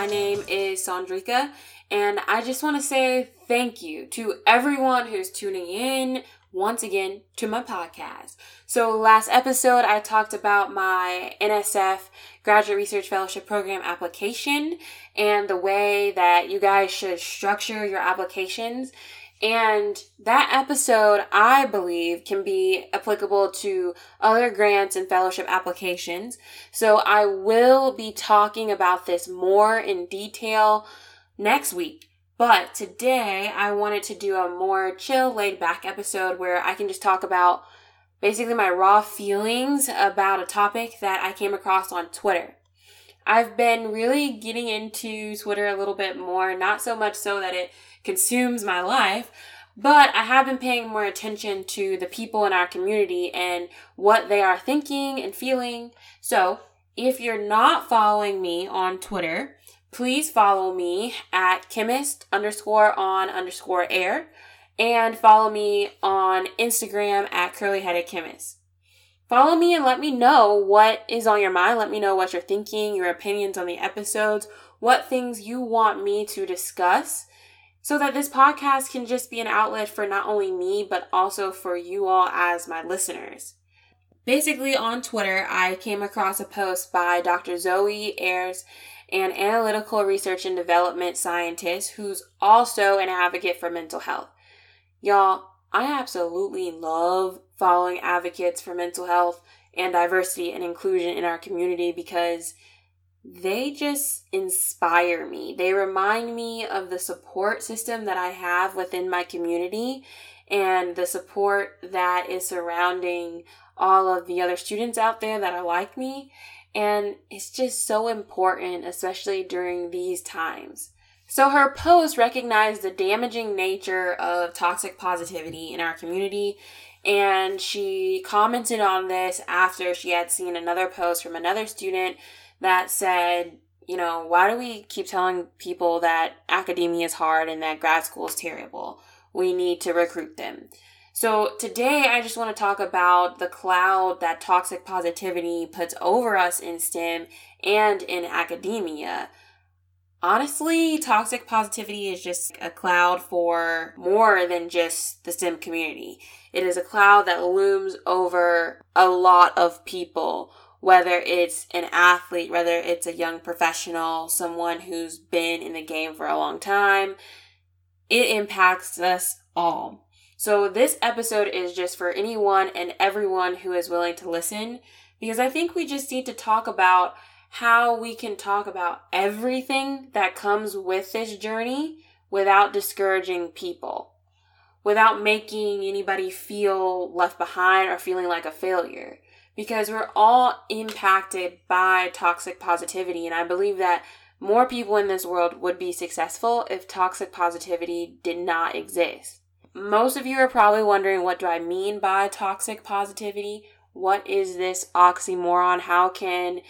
My name is Sandrika, and I just want to say thank you to everyone who's tuning in once again to my podcast. So, last episode, I talked about my NSF Graduate Research Fellowship Program application and the way that you guys should structure your applications. And that episode, I believe, can be applicable to other grants and fellowship applications. So I will be talking about this more in detail next week. But today, I wanted to do a more chill, laid back episode where I can just talk about basically my raw feelings about a topic that I came across on Twitter. I've been really getting into Twitter a little bit more, not so much so that it consumes my life, but I have been paying more attention to the people in our community and what they are thinking and feeling. So, if you're not following me on Twitter, please follow me at chemist underscore on underscore air and follow me on Instagram at curlyheaded chemist. Follow me and let me know what is on your mind. Let me know what you're thinking, your opinions on the episodes, what things you want me to discuss so that this podcast can just be an outlet for not only me, but also for you all as my listeners. Basically, on Twitter, I came across a post by Dr. Zoe Ayres, an analytical research and development scientist who's also an advocate for mental health. Y'all, I absolutely love following advocates for mental health and diversity and inclusion in our community because they just inspire me. They remind me of the support system that I have within my community and the support that is surrounding all of the other students out there that are like me. And it's just so important, especially during these times. So her post recognized the damaging nature of toxic positivity in our community. And she commented on this after she had seen another post from another student that said, you know, why do we keep telling people that academia is hard and that grad school is terrible? We need to recruit them. So today I just want to talk about the cloud that toxic positivity puts over us in STEM and in academia. Honestly, toxic positivity is just a cloud for more than just the STEM community. It is a cloud that looms over a lot of people whether it's an athlete, whether it's a young professional, someone who's been in the game for a long time, it impacts us all. So, this episode is just for anyone and everyone who is willing to listen because I think we just need to talk about how we can talk about everything that comes with this journey without discouraging people, without making anybody feel left behind or feeling like a failure because we're all impacted by toxic positivity. And I believe that more people in this world would be successful if toxic positivity did not exist. Most of you are probably wondering what do I mean by toxic positivity? What is this oxymoron? How can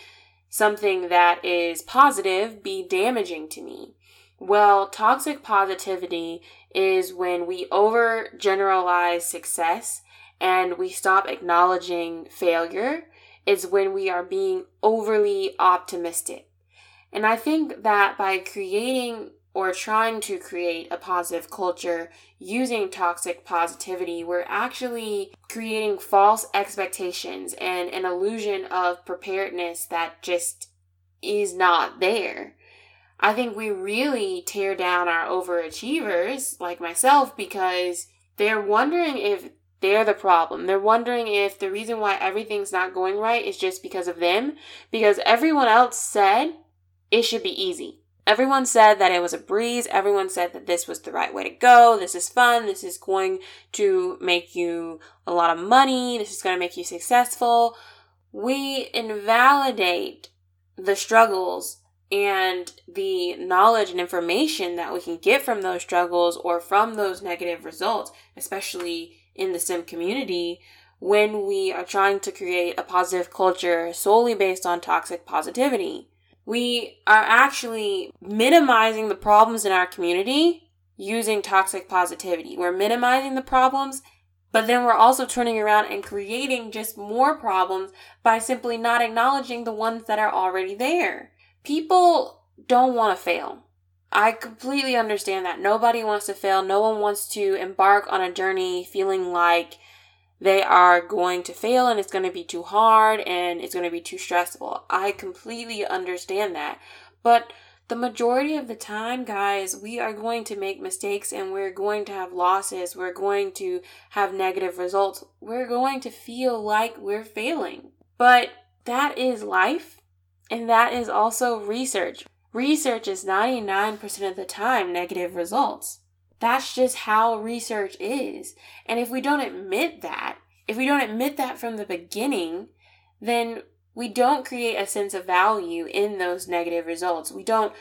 something that is positive be damaging to me? Well, toxic positivity is when we overgeneralize success and we stop acknowledging failure is when we are being overly optimistic. And I think that by creating or trying to create a positive culture using toxic positivity, we're actually creating false expectations and an illusion of preparedness that just is not there. I think we really tear down our overachievers, like myself, because they're wondering if they're the problem. They're wondering if the reason why everything's not going right is just because of them, because everyone else said it should be easy. Everyone said that it was a breeze. Everyone said that this was the right way to go. This is fun. This is going to make you a lot of money. This is going to make you successful. We invalidate the struggles and the knowledge and information that we can get from those struggles or from those negative results, especially in the STEM community when we are trying to create a positive culture solely based on toxic positivity. We are actually minimizing the problems in our community using toxic positivity. We're minimizing the problems, but then we're also turning around and creating just more problems by simply not acknowledging the ones that are already there. People don't want to fail. I completely understand that. Nobody wants to fail. No one wants to embark on a journey feeling like they are going to fail and it's going to be too hard and it's going to be too stressful. I completely understand that. But the majority of the time, guys, we are going to make mistakes and we're going to have losses. We're going to have negative results. We're going to feel like we're failing. But that is life and that is also research. Research is 99% of the time negative results. That's just how research is. And if we don't admit that, if we don't admit that from the beginning, then we don't create a sense of value in those negative results. We don't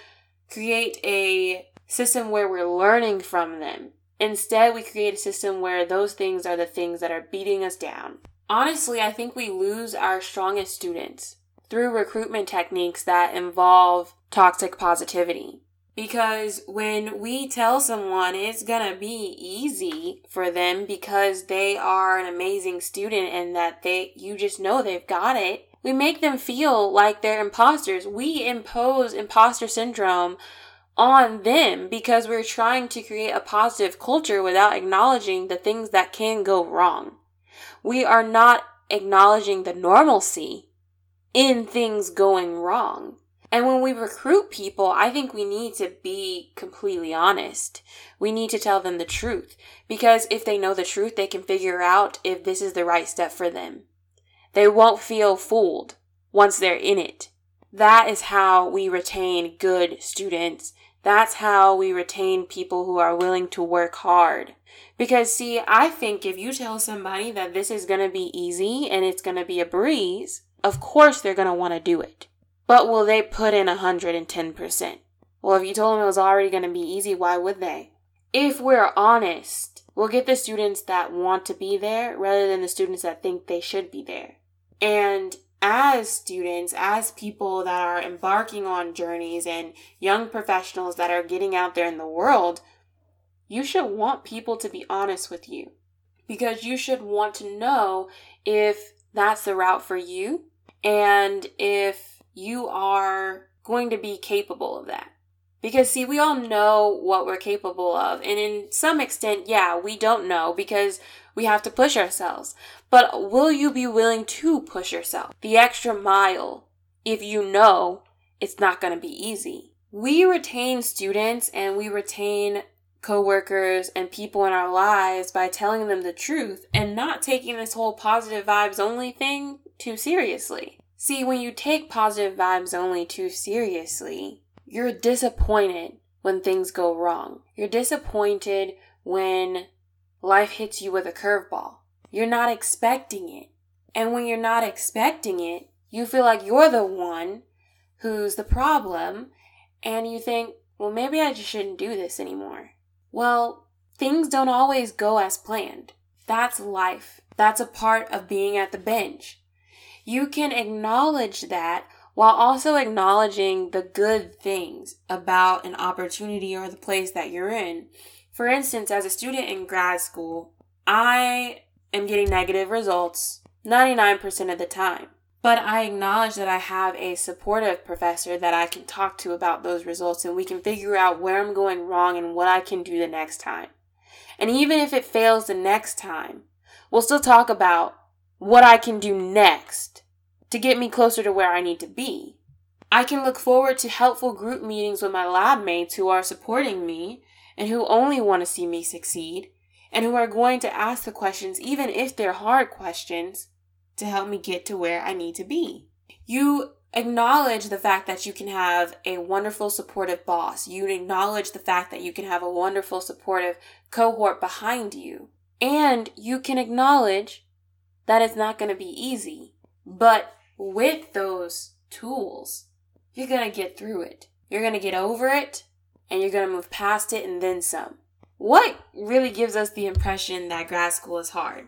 create a system where we're learning from them. Instead, we create a system where those things are the things that are beating us down. Honestly, I think we lose our strongest students through recruitment techniques that involve toxic positivity. Because when we tell someone it's gonna be easy for them because they are an amazing student and that they, you just know they've got it, we make them feel like they're imposters. We impose imposter syndrome on them because we're trying to create a positive culture without acknowledging the things that can go wrong. We are not acknowledging the normalcy in things going wrong. And when we recruit people, I think we need to be completely honest. We need to tell them the truth because if they know the truth, they can figure out if this is the right step for them. They won't feel fooled once they're in it. That is how we retain good students. That's how we retain people who are willing to work hard. Because see, I think if you tell somebody that this is going to be easy and it's going to be a breeze, of course they're going to want to do it. But will they put in 110%? Well, if you told them it was already going to be easy, why would they? If we're honest, we'll get the students that want to be there rather than the students that think they should be there. And as students, as people that are embarking on journeys and young professionals that are getting out there in the world, you should want people to be honest with you because you should want to know if that's the route for you and if you are going to be capable of that. Because, see, we all know what we're capable of. And in some extent, yeah, we don't know because we have to push ourselves. But will you be willing to push yourself the extra mile if you know it's not going to be easy? We retain students and we retain coworkers and people in our lives by telling them the truth and not taking this whole positive vibes only thing too seriously. See, when you take positive vibes only too seriously, you're disappointed when things go wrong. You're disappointed when life hits you with a curveball. You're not expecting it. And when you're not expecting it, you feel like you're the one who's the problem and you think, well, maybe I just shouldn't do this anymore. Well, things don't always go as planned. That's life. That's a part of being at the bench. You can acknowledge that while also acknowledging the good things about an opportunity or the place that you're in. For instance, as a student in grad school, I am getting negative results 99% of the time. But I acknowledge that I have a supportive professor that I can talk to about those results and we can figure out where I'm going wrong and what I can do the next time. And even if it fails the next time, we'll still talk about what I can do next to get me closer to where I need to be. I can look forward to helpful group meetings with my lab mates who are supporting me and who only want to see me succeed and who are going to ask the questions, even if they're hard questions, to help me get to where I need to be. You acknowledge the fact that you can have a wonderful supportive boss. You acknowledge the fact that you can have a wonderful supportive cohort behind you. And you can acknowledge that it's not going to be easy. But with those tools, you're going to get through it. You're going to get over it and you're going to move past it and then some. What really gives us the impression that grad school is hard?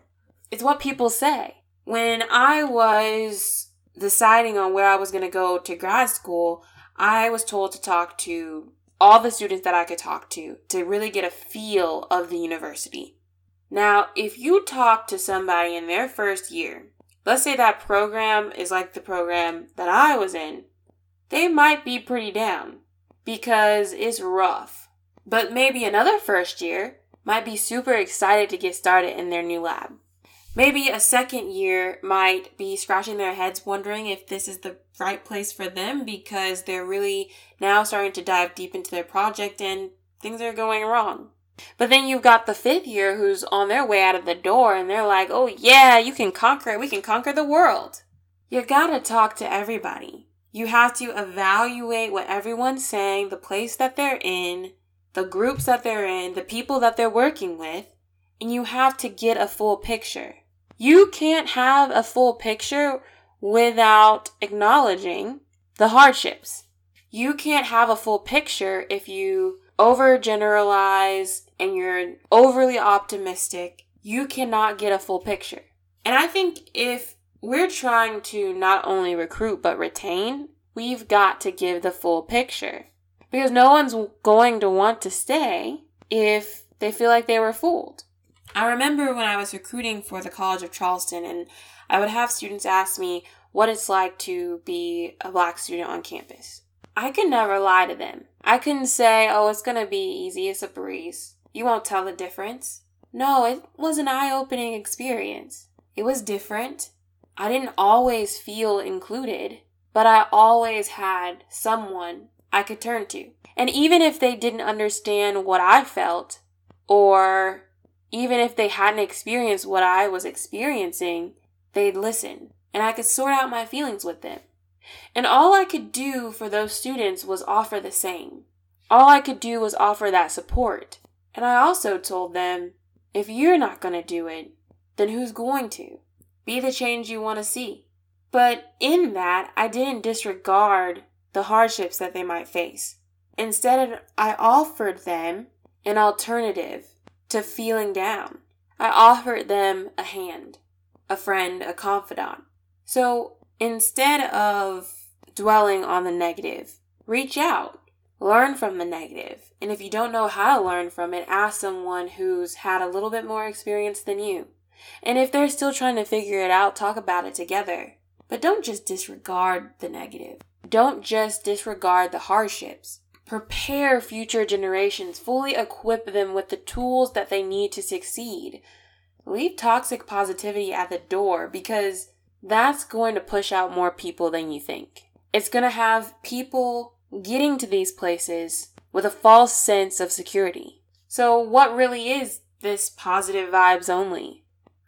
It's what people say. When I was deciding on where I was going to go to grad school, I was told to talk to all the students that I could talk to to really get a feel of the university. Now, if you talk to somebody in their first year, let's say that program is like the program that I was in, they might be pretty down. because it's rough. But maybe another first year might be super excited to get started in their new lab. Maybe a second year might be scratching their heads wondering if this is the right place for them because they're really now starting to dive deep into their project and things are going wrong. But then you've got the fifth year who's on their way out of the door and they're like, oh yeah, you can conquer it. We can conquer the world. You gotta talk to everybody. You have to evaluate what everyone's saying, the place that they're in, the groups that they're in, the people that they're working with, and you have to get a full picture. You can't have a full picture without acknowledging the hardships. You can't have a full picture if you overgeneralize and you're overly optimistic. You cannot get a full picture. And I think if we're trying to not only recruit but retain, we've got to give the full picture. Because no one's going to want to stay if they feel like they were fooled. I remember when I was recruiting for the College of Charleston, and I would have students ask me what it's like to be a black student on campus. I could never lie to them. I couldn't say, oh, it's gonna be easy, it's a breeze. You won't tell the difference. No, it was an eye opening experience. It was different. I didn't always feel included, but I always had someone I could turn to. And even if they didn't understand what I felt, or even if they hadn't experienced what I was experiencing, they'd listen, and I could sort out my feelings with them. And all I could do for those students was offer the same. All I could do was offer that support. And I also told them, if you're not going to do it, then who's going to? Be the change you want to see. But in that, I didn't disregard the hardships that they might face. Instead, I offered them an alternative to feeling down. I offered them a hand, a friend, a confidant. So instead of dwelling on the negative, reach out, learn from the negative. And if you don't know how to learn from it, ask someone who's had a little bit more experience than you. And if they're still trying to figure it out, talk about it together. But don't just disregard the negative. Don't just disregard the hardships. Prepare future generations, fully equip them with the tools that they need to succeed. Leave toxic positivity at the door because that's going to push out more people than you think. It's going to have people getting to these places with a false sense of security. So, what really is this positive vibes only?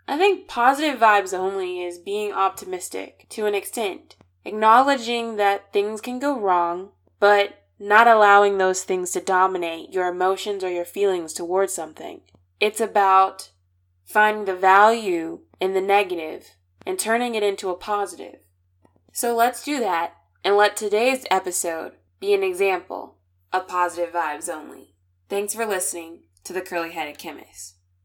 I think positive vibes only is being optimistic to an extent, acknowledging that things can go wrong, but not allowing those things to dominate your emotions or your feelings towards something. It's about finding the value in the negative and turning it into a positive. So let's do that and let today's episode be an example of positive vibes only. Thanks for listening to the Curly Headed Chemist.